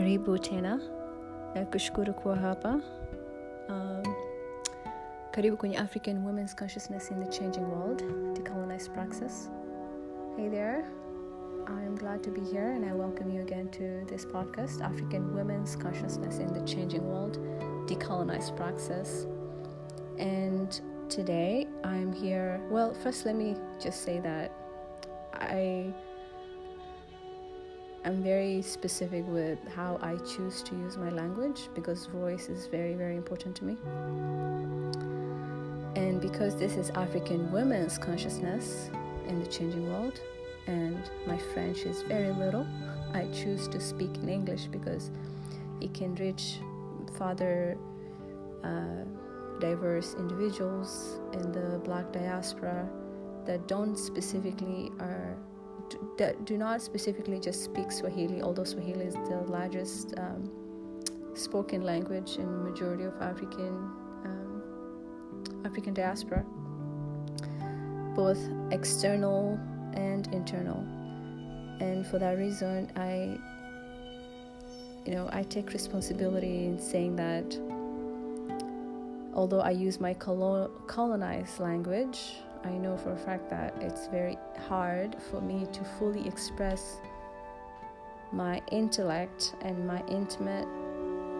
Karibu tena na kushukuru kuwa hapa. Um, karibu kwenye African Women's Consciousness in the Changing World, Decolonized Praxis. Hey there, I am glad to be here and I welcome you again to this podcast, African Women's Consciousness in the Changing World, Decolonized Praxis. And today I'm here. Well, first, let me just say that I I'm very specific with how I choose to use my language because voice is very, very important to me. And because this is African women's consciousness in the changing world, and my French is very little, I choose to speak in English because it can reach farther uh, diverse individuals in the black diaspora that don't specifically are do not specifically just speak Swahili, although Swahili is the largest um, spoken language in majority of African um, African diaspora, both external and internal. And for that reason, I, you know, I take responsibility in saying that. Although I use my colonized language, I know for a fact that it's very hard for me to fully express my intellect and my intimate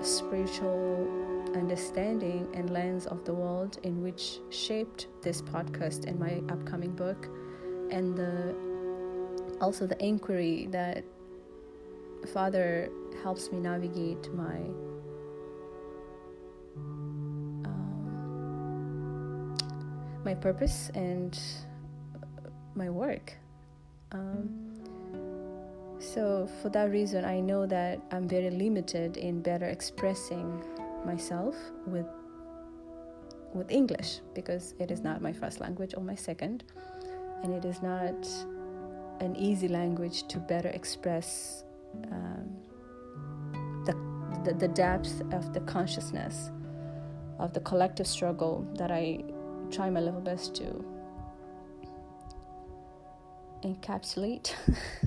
spiritual understanding and lens of the world in which shaped this podcast and my upcoming book. And the also the inquiry that father helps me navigate my my purpose and my work. Um, so, for that reason, I know that I'm very limited in better expressing myself with with English because it is not my first language or my second, and it is not an easy language to better express um, the, the the depth of the consciousness of the collective struggle that I try my level best to encapsulate.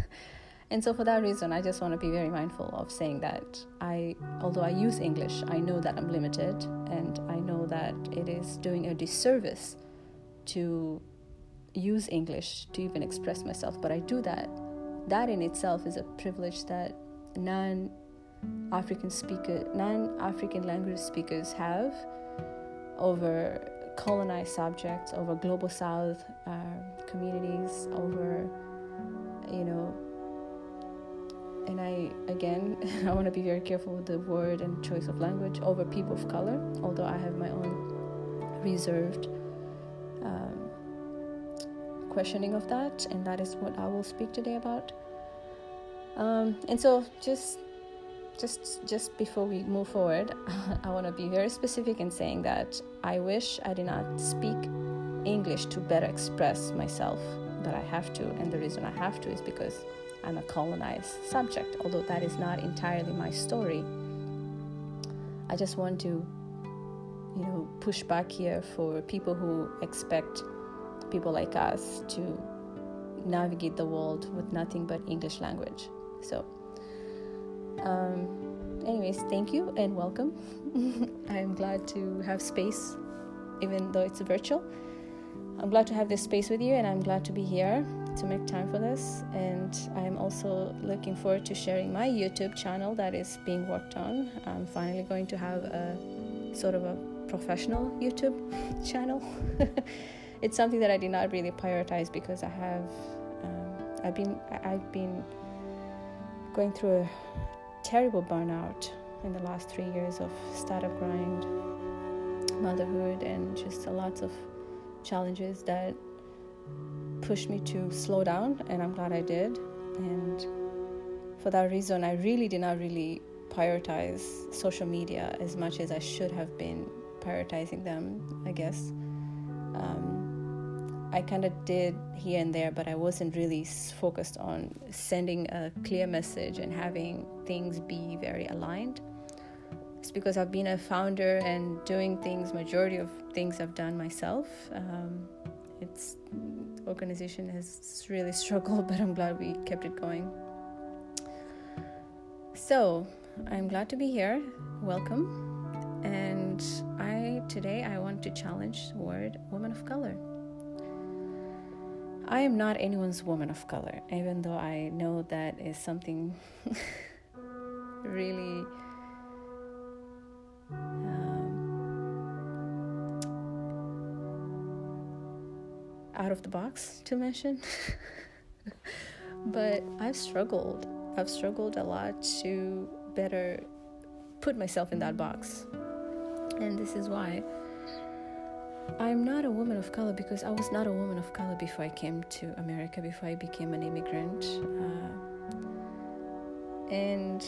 and so, for that reason, I just want to be very mindful of saying that I, although I use English, I know that I'm limited and I know that it is doing a disservice to use English to even express myself, but I do that. That in itself is a privilege that non African speaker, non African language speakers have over colonized subjects, over global south uh, communities, over, you know, and I, again, I want to be very careful with the word and choice of language over people of color, although I have my own reserved um, questioning of that, and that is what I will speak today about. Um, and so, just just just before we move forward, I want to be very specific in saying that I wish I did not speak English to better express myself, but I have to, and the reason I have to is because I'm a colonized subject, although that is not entirely my story. I just want to, you know, push back here for people who expect people like us to navigate the world with nothing but English language. So, um, anyways, thank you and welcome. I'm glad to have space, even though it's virtual. I'm glad to have this space with you, and I'm glad to be here to make time for this. And I'm also looking forward to sharing my YouTube channel that is being worked on. I'm finally going to have a sort of a professional YouTube channel. it's something that I did not really prioritize because I have um, I've been I've been going through a terrible burnout in the last three years of startup grind, motherhood, and just a lots of challenges that pushed me to slow down, and I'm glad I did. And for that reason, I really did not really prioritize social media as much as I should have been prioritizing them, I guess. Um, I kind of did here and there, but I wasn't really focused on sending a clear message and having things be very aligned. It's because I've been a founder and doing things, majority of things I've done myself. Um, it's organization has really struggled, but I'm glad we kept it going. So, I'm glad to be here. Welcome. And I today I want to challenge the word woman of color. I am not anyone's woman of color, even though I know that is something really um, out of the box to mention. but I've struggled. I've struggled a lot to better put myself in that box. And this is why I'm not a woman of color because I was not a woman of color before I came to America, before I became an immigrant. Uh, and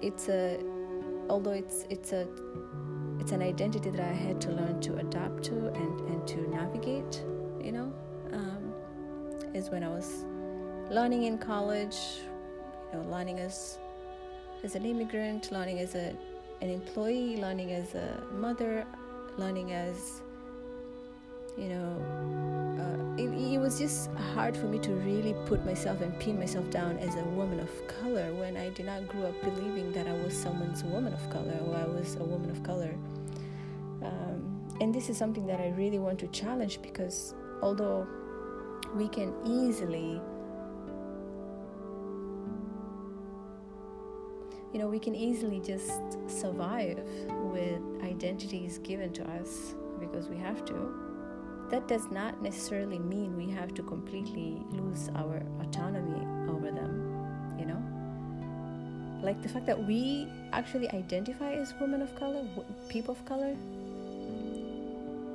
it's a, although it's it's a, it's an identity that I had to learn to adapt to and and to navigate. You know, um, is when I was learning in college, you know, learning as as an immigrant, learning as a an employee, learning as a mother, learning as you know, uh, it, it, was just hard for me to really put myself and pin myself down as a woman of color when I did not grow up believing that I was someone's woman of color or I was a woman of color. Um, and this is something that I really want to challenge because although we can easily you know we can easily just survive with identities given to us because we have to that does not necessarily mean we have to completely lose our autonomy over them, you know? Like the fact that we actually identify as women of color, people of color,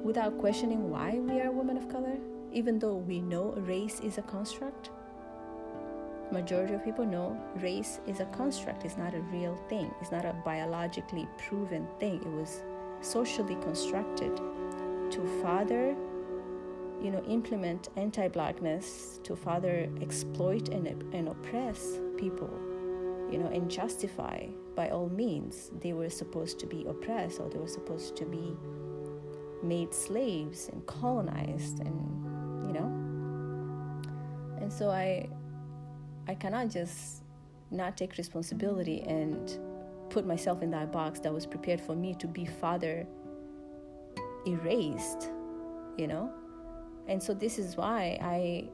without questioning why we are women of color, even though we know race is a construct. Majority of people know race is a construct, it's not a real thing, it's not a biologically proven thing. It was socially constructed to further you know, implement anti-blackness to further exploit and, and oppress people, you know, and justify by all means they were supposed to be oppressed or they were supposed to be made slaves and colonized and you know? And so i i cannot just not take responsibility and put myself in that box that was prepared for me to be further erased you know and so this is why I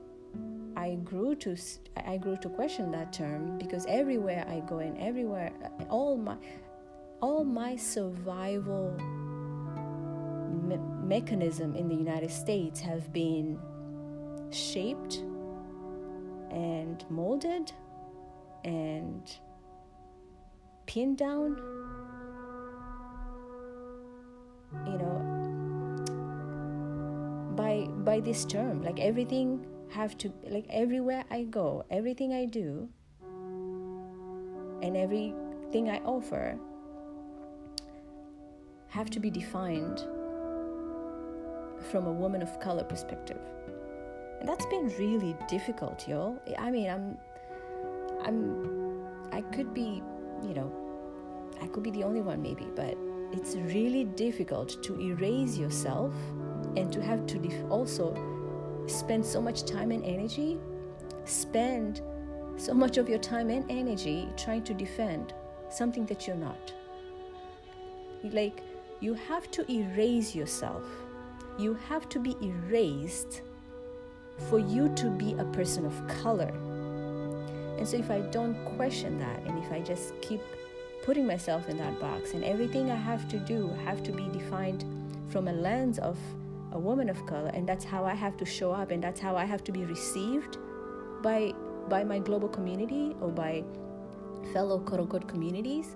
I grew to I grew to question that term because everywhere I go and everywhere all my all my survival me- mechanism in the United States have been shaped and molded and pinned down. You know by this term. Like everything have to like everywhere i go everything i do and everything i offer have to be defined from a woman of color perspective. And that's been really difficult y'all. I mean i'm i'm i could be you know i could be the only one maybe but it's really difficult to erase yourself and to have to also spend so much time and energy, spend so much of your time and energy trying to defend something that you're not. Like, you have to erase yourself. You have to be erased for you to be a person of color. And so, if I don't question that, and if I just keep putting myself in that box, and everything I have to do have to be defined from a lens of a woman of color and that's how I have to show up and that's how I have to be received by by my global community or by fellow quote unquote communities.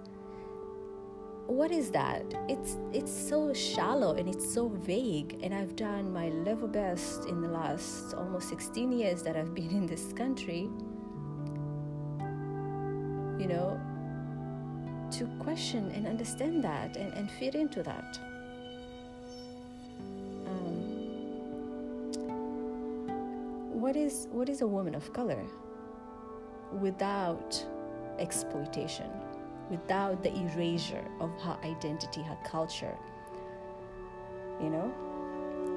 What is that? It's it's so shallow and it's so vague and i've done my level best in the last almost 16 years that i've been in this country you know to question and understand that and, and fit into that what is what is a woman of color? Without exploitation without the erasure of her identity her culture you know?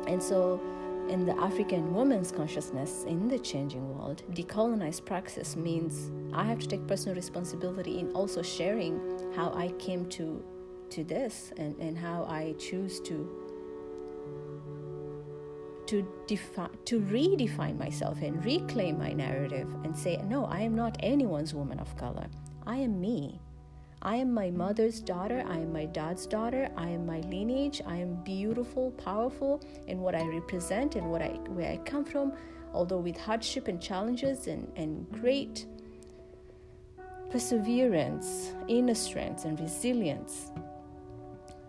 And so in the African woman's consciousness in the changing world, decolonized praxis means I have to take personal responsibility in also sharing how I came to to this and, and how I choose to to define to redefine myself and reclaim my narrative and say no I am not anyone's woman of color. I am me. I am my mother's daughter. I am my dad's daughter. I am my lineage. I am beautiful powerful in what I represent and what I where I come from. Although with hardship and challenges and, and great perseverance inner strength and resilience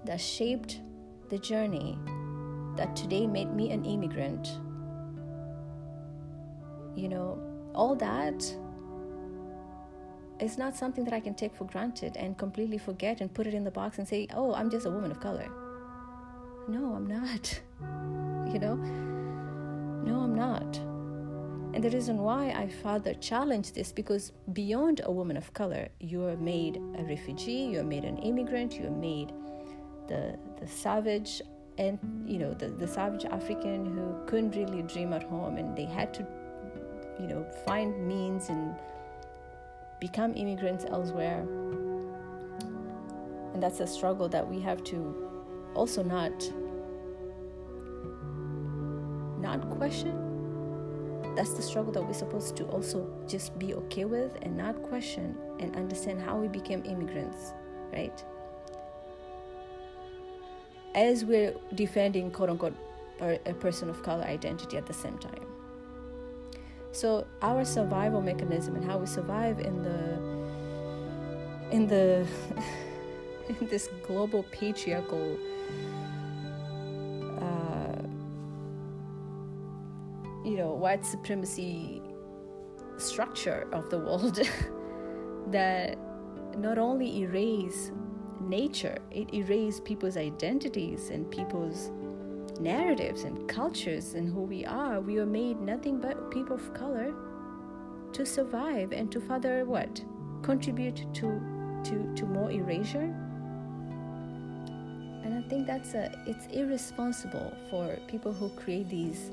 that shaped the journey that today made me an immigrant. You know, all that is not something that I can take for granted and completely forget and put it in the box and say, oh, I'm just a woman of color. No, I'm not. You know? No, I'm not. And the reason why I further challenge this because beyond a woman of color, you are made a refugee, you are made an immigrant, you are made the the savage and you know the, the savage african who couldn't really dream at home and they had to you know find means and become immigrants elsewhere. And that's a struggle that we have to also not not question. That's the struggle that we're supposed to also just be okay with and not question and understand how we became immigrants right as we're defending quote unquote a person of color identity at the same time. So our survival mechanism and how we survive in the in the in this global patriarchal uh, you know white supremacy structure of the world that not only erase nature. It erased people's identities and people's narratives and cultures and who we are. We are made nothing but people of color to survive and to further what? Contribute to to, to more erasure. And I think that's a it's irresponsible for people who create these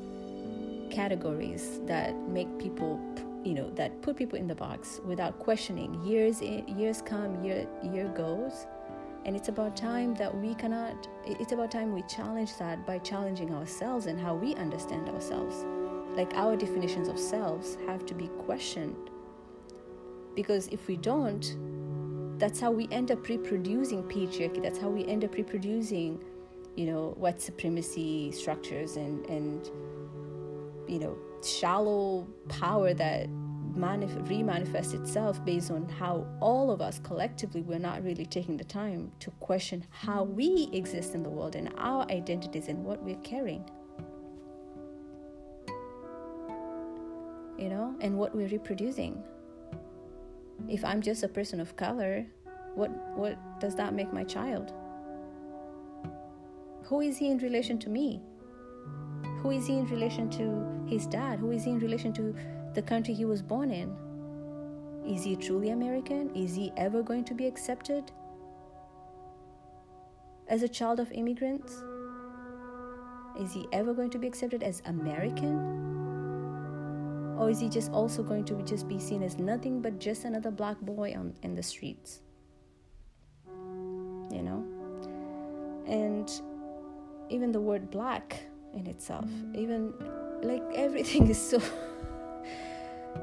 categories that make people you know that put people in the box without questioning years in, years come year year goes and it's about time that we cannot, it's about time we challenge that by challenging ourselves and how we understand ourselves. Like our definitions of selves have to be questioned. Because if we don't, that's how we end up reproducing patriarchy. That's how we end up reproducing, you know, white supremacy structures and, and you know, shallow power that manif- remanifest itself based on how all of us collectively we're not really taking the time to question how we exist in the world and our identities and what we're carrying. You know and what we're reproducing. If i'm just a person of color what what does that make my child? Who is he in relation to me? Who is he in relation to his dad? Who is he in relation to the country he was born in. Is he truly American? Is he ever going to be accepted as a child of immigrants? Is he ever going to be accepted as American? Or is he just also going to just be seen as nothing but just another black boy on, in the streets? You know? And even the word black in itself, even like everything is so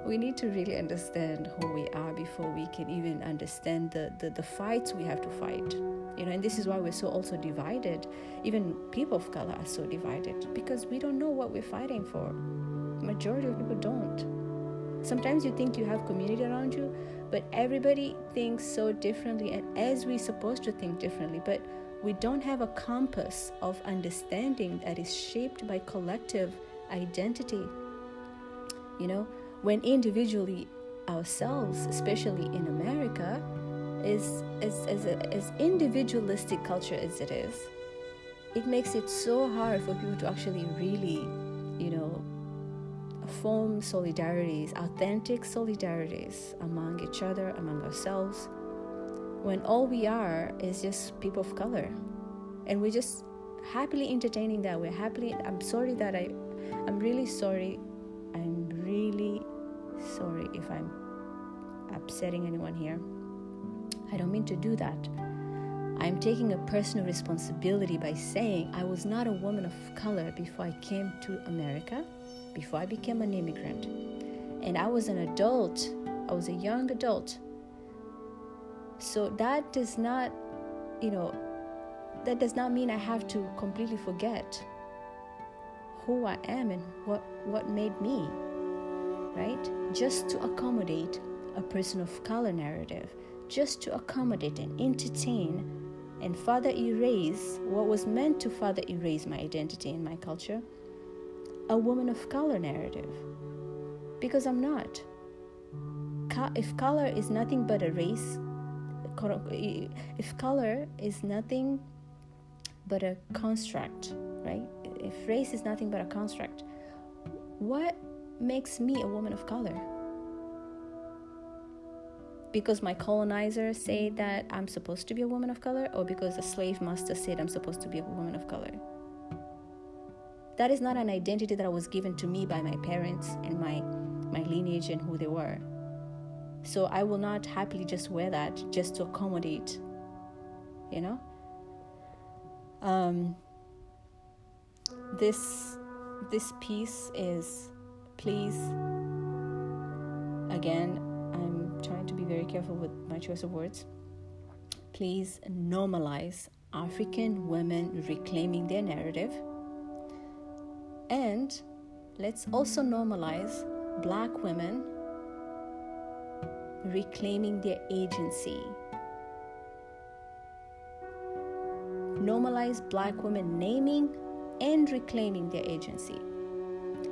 we need to really understand who we are before we can even understand the, the, the fights we have to fight. You know and this is why we're so also divided. Even people of color are so divided because we don't know what we're fighting for. Majority of people don't. Sometimes you think you have community around you but everybody thinks so differently and as we're supposed to think differently but we don't have a compass of understanding that is shaped by collective identity. You know when individually ourselves, especially in America, is as, as, as individualistic culture as it is, it makes it so hard for people to actually really, you know, form solidarities, authentic solidarities among each other, among ourselves, when all we are is just people of color. And we're just happily entertaining that. We're happily, I'm sorry that I I'm really sorry. Really sorry if I'm upsetting anyone here. I don't mean to do that. I'm taking a personal responsibility by saying I was not a woman of color before I came to America, before I became an immigrant. And I was an adult, I was a young adult. So that does not, you know, that does not mean I have to completely forget who I am and what, what made me, right? Just to accommodate a person of color narrative, just to accommodate and entertain and further erase what was meant to further erase my identity and my culture a woman of color narrative. Because I'm not. If color is nothing but a race, if color is nothing but a construct, right? If race is nothing but a construct, what makes me a woman of color? because my colonizer said that I'm supposed to be a woman of color, or because a slave master said I'm supposed to be a woman of color. That is not an identity that was given to me by my parents and my, my lineage and who they were. So I will not happily just wear that just to accommodate, you know? Um, this this piece is please again I'm trying to be very careful with my choice of words. Please normalize African women reclaiming their narrative. And let's also normalize black women reclaiming their agency. Normalize black women naming and reclaiming their agency.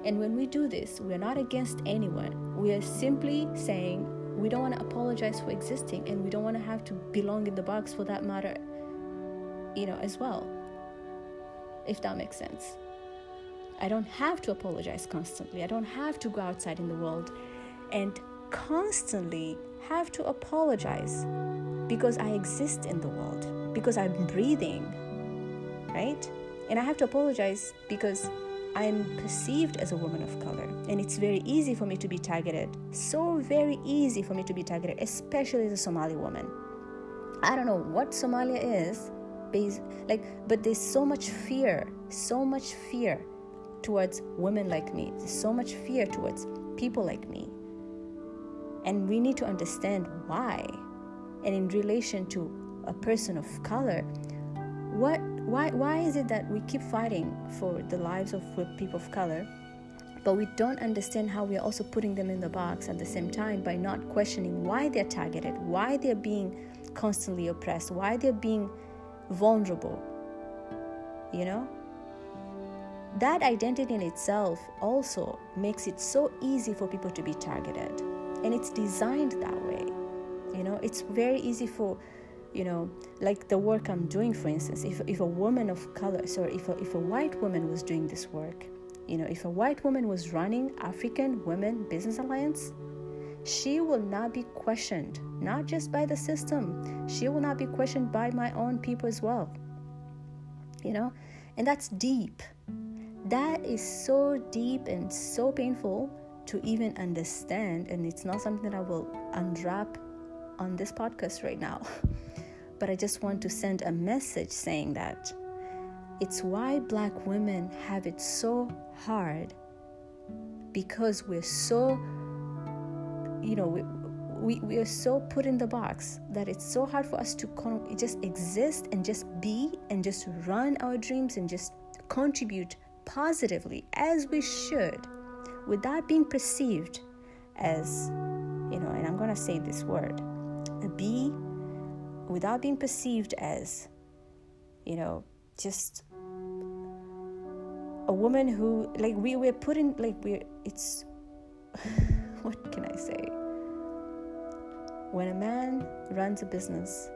And when we do this, we're not against anyone. We are simply saying we don't want to apologize for existing and we don't want to have to belong in the box for that matter you know as well if that makes sense. I don't have to apologize constantly. I don't have to go outside in the world and constantly have to apologize because i exist in the world because i'm breathing right? And i have to apologize because I'm perceived as a woman of color, and it's very easy for me to be targeted. So very easy for me to be targeted, especially as a Somali woman. I don't know what Somalia is, like, but there's so much fear, so much fear towards women like me. There's so much fear towards people like me, and we need to understand why. And in relation to a person of color, what why, why is it that we keep fighting for the lives of people of color, but we don't understand how we are also putting them in the box at the same time by not questioning why they're targeted, why they're being constantly oppressed, why they're being vulnerable? You know? That identity in itself also makes it so easy for people to be targeted. And it's designed that way. You know, it's very easy for you know like the work i'm doing for instance if, if a woman of color sorry if a, if a white woman was doing this work you know if a white woman was running african women business alliance she will not be questioned not just by the system she will not be questioned by my own people as well you know? And that's deep. That is so deep and so painful to even understand and it's not something that i will unwrap on this podcast right now but I just want to send a message saying that it's why black women have it so hard because we're so, you know, we, we, we are so put in the box that it's so hard for us to con- just exist and just be and just run our dreams and just contribute positively as we should without being perceived as, you know, and I'm going to say this word, a be without being perceived as, you know, just a woman who, like, we were put in, like, we're, it's, what can I say? When a man runs a business,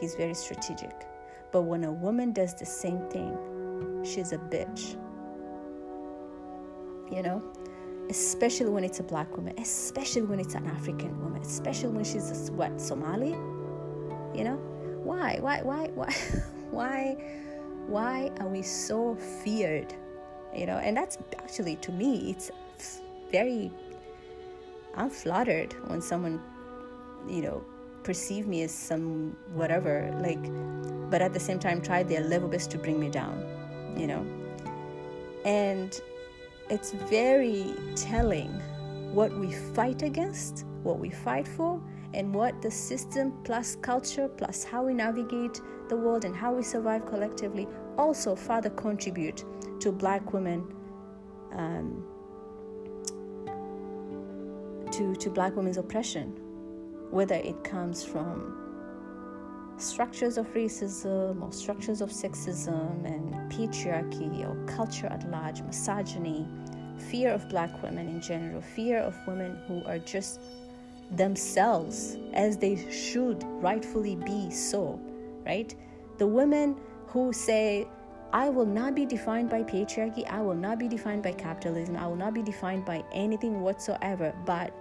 he's very strategic. But when a woman does the same thing, she's a bitch. You know? Especially when it's a black woman, especially when it's an African woman, especially when she's a, what, Somali? You know? Why? Why? Why? Why? why? Why are we so feared you know, and that's actually to me, it's very, I'm flattered when someone, you know, perceive me as some whatever, like, but at the same time try their level best to bring me down, you know. And it's very telling what we fight against, what we fight for, and what the system plus culture plus how we navigate the world and how we survive collectively also further contribute to black women um, to, to black women's oppression whether it comes from structures of racism or structures of sexism and patriarchy or culture at large misogyny fear of black women in general fear of women who are just themselves as they should rightfully be so, right? The women who say, I will not be defined by patriarchy, I will not be defined by capitalism, I will not be defined by anything whatsoever, but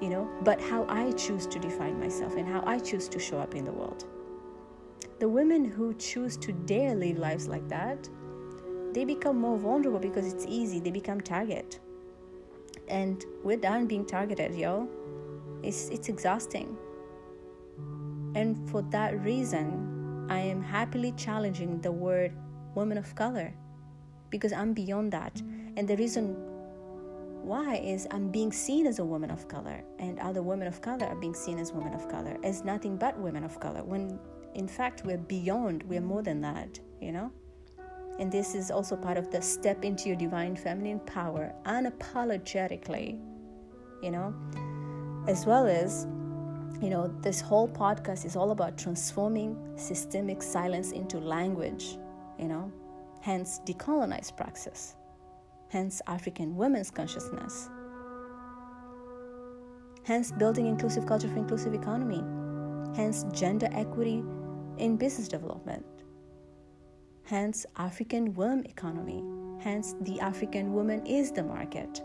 you know, but how I choose to define myself and how I choose to show up in the world. The women who choose to dare live lives like that, they become more vulnerable because it's easy, they become target and we're done being targeted, yo. It's it's exhausting. And for that reason, I am happily challenging the word woman of color because I'm beyond that. And the reason why is I'm being seen as a woman of color, and other women of color are being seen as women of color, as nothing but women of color, when in fact we're beyond, we're more than that, you know? And this is also part of the step into your divine feminine power unapologetically, you know, as well as, you know, this whole podcast is all about transforming systemic silence into language, you know, hence decolonized praxis, hence African women's consciousness, hence building inclusive culture for inclusive economy, hence gender equity in business development hence African worm economy. Hence the African woman is the market.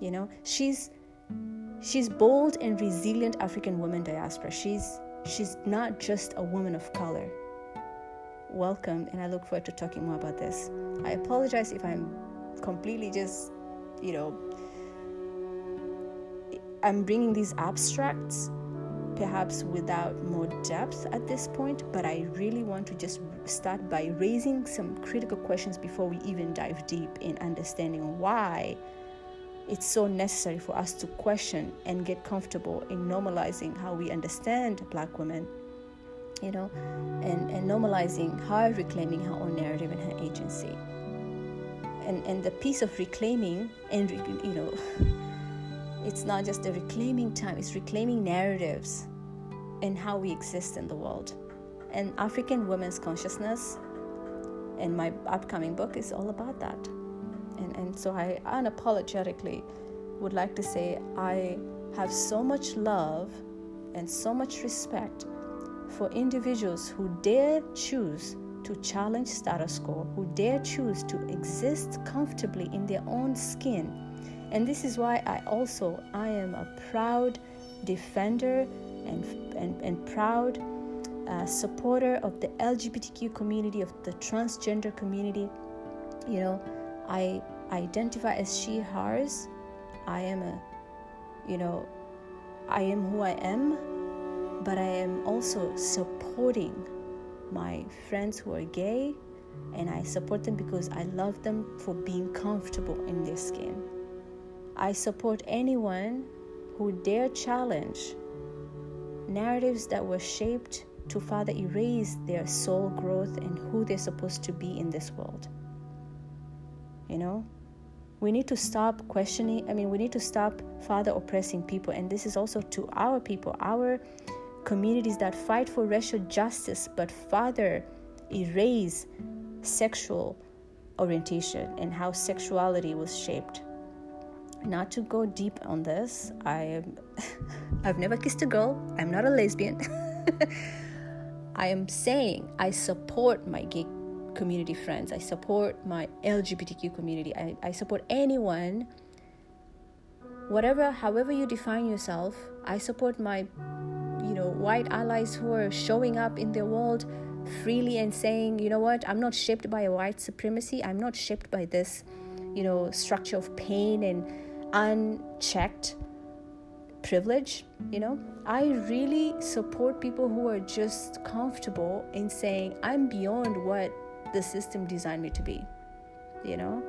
You know, she's she's bold and resilient African woman diaspora. She's she's not just a woman of color. Welcome, and I look forward to talking more about this. I apologize if I'm completely just, you know, I'm bringing these abstracts perhaps without more depth at this point, but I really want to just start by raising some critical questions before we even dive deep in understanding why it's so necessary for us to question and get comfortable in normalizing how we understand black women you know and, and normalizing her reclaiming her own narrative and her agency. And and the piece of reclaiming and you know it's not just the reclaiming time it's reclaiming narratives and how we exist in the world. And African women's consciousness in my upcoming book is all about that. And, and so I unapologetically would like to say I have so much love and so much respect for individuals who dare choose to challenge status quo, who dare choose to exist comfortably in their own skin. And this is why I also I am a proud defender and, and, and proud uh, supporter of the LGBTQ community, of the transgender community. You know, I identify as she, hers. I am a, you know, I am who I am, but I am also supporting my friends who are gay, and I support them because I love them for being comfortable in their skin. I support anyone who dare challenge narratives that were shaped to further erase their soul growth and who they're supposed to be in this world. You know? We need to stop questioning, I mean, we need to stop further oppressing people. And this is also to our people, our communities that fight for racial justice but further erase sexual orientation and how sexuality was shaped not to go deep on this. I i've never kissed a girl. I'm not a lesbian. I am saying i support my gay community friends. I support my lgbtq community. I, I support anyone. Whatever however you define yourself i support my you know white allies who are showing up in their world freely and saying, you know what, I'm not shaped by a white supremacy, I'm not shaped by this, you know, structure of pain and unchecked privilege, you know. I really support people who are just comfortable in saying, I'm beyond what the system designed me to be, you know.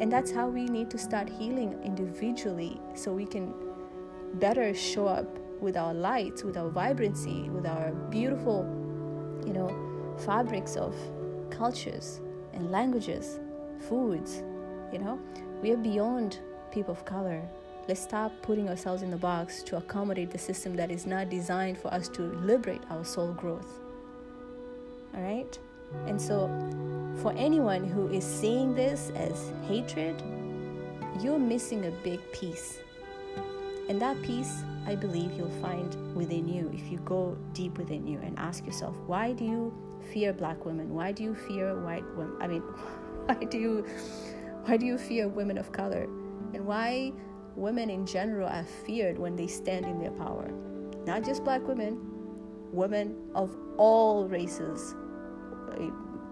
And that's how we need to start healing individually so we can better show up with our lights, with our vibrancy, with our beautiful, you know, fabrics of cultures and languages, foods, you know. We are beyond people of color. Let's stop putting ourselves in the box to accommodate the system that is not designed for us to liberate our soul growth. All right? And so, for anyone who is seeing this as hatred, you're missing a big piece. And that piece, I believe, you'll find within you if you go deep within you and ask yourself, why do you fear black women? Why do you fear white women? I mean, why do you why do you fear women of color? And why women in general are feared when they stand in their power? Not just black women, women of all races.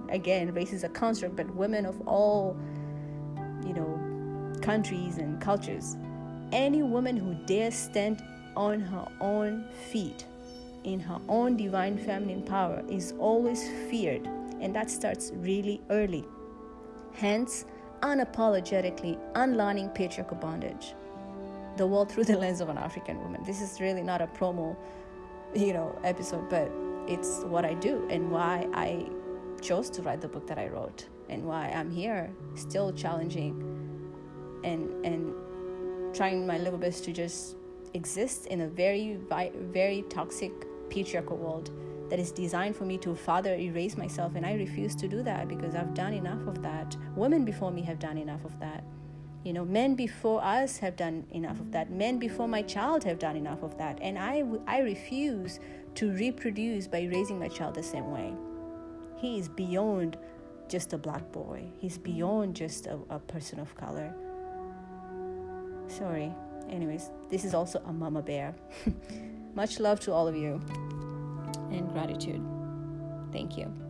Again, race is a construct, but women of all, you know, countries and cultures. Any woman who dares stand on her own feet in her own divine feminine power is always feared, and that starts really early. Hence, unapologetically unlearning patriarchal bondage. The world through the lens of an African woman. This is really not a promo, you know, episode, but it's what I do and why I chose to write the book that I wrote and why I'm here still challenging and and trying my little best to just exist in a very very toxic patriarchal world that is designed for me to further erase myself and i refuse to do that because i've done enough of that. Women before me have done enough of that. You know men before us have done enough of that. Men before my child have done enough of that. And i i refuse to reproduce by raising my child the same way. He is beyond just a black boy. He's beyond just a, a person of color. Sorry. Anyways this is also a mama bear. Much love to all of you and gratitude. Thank you.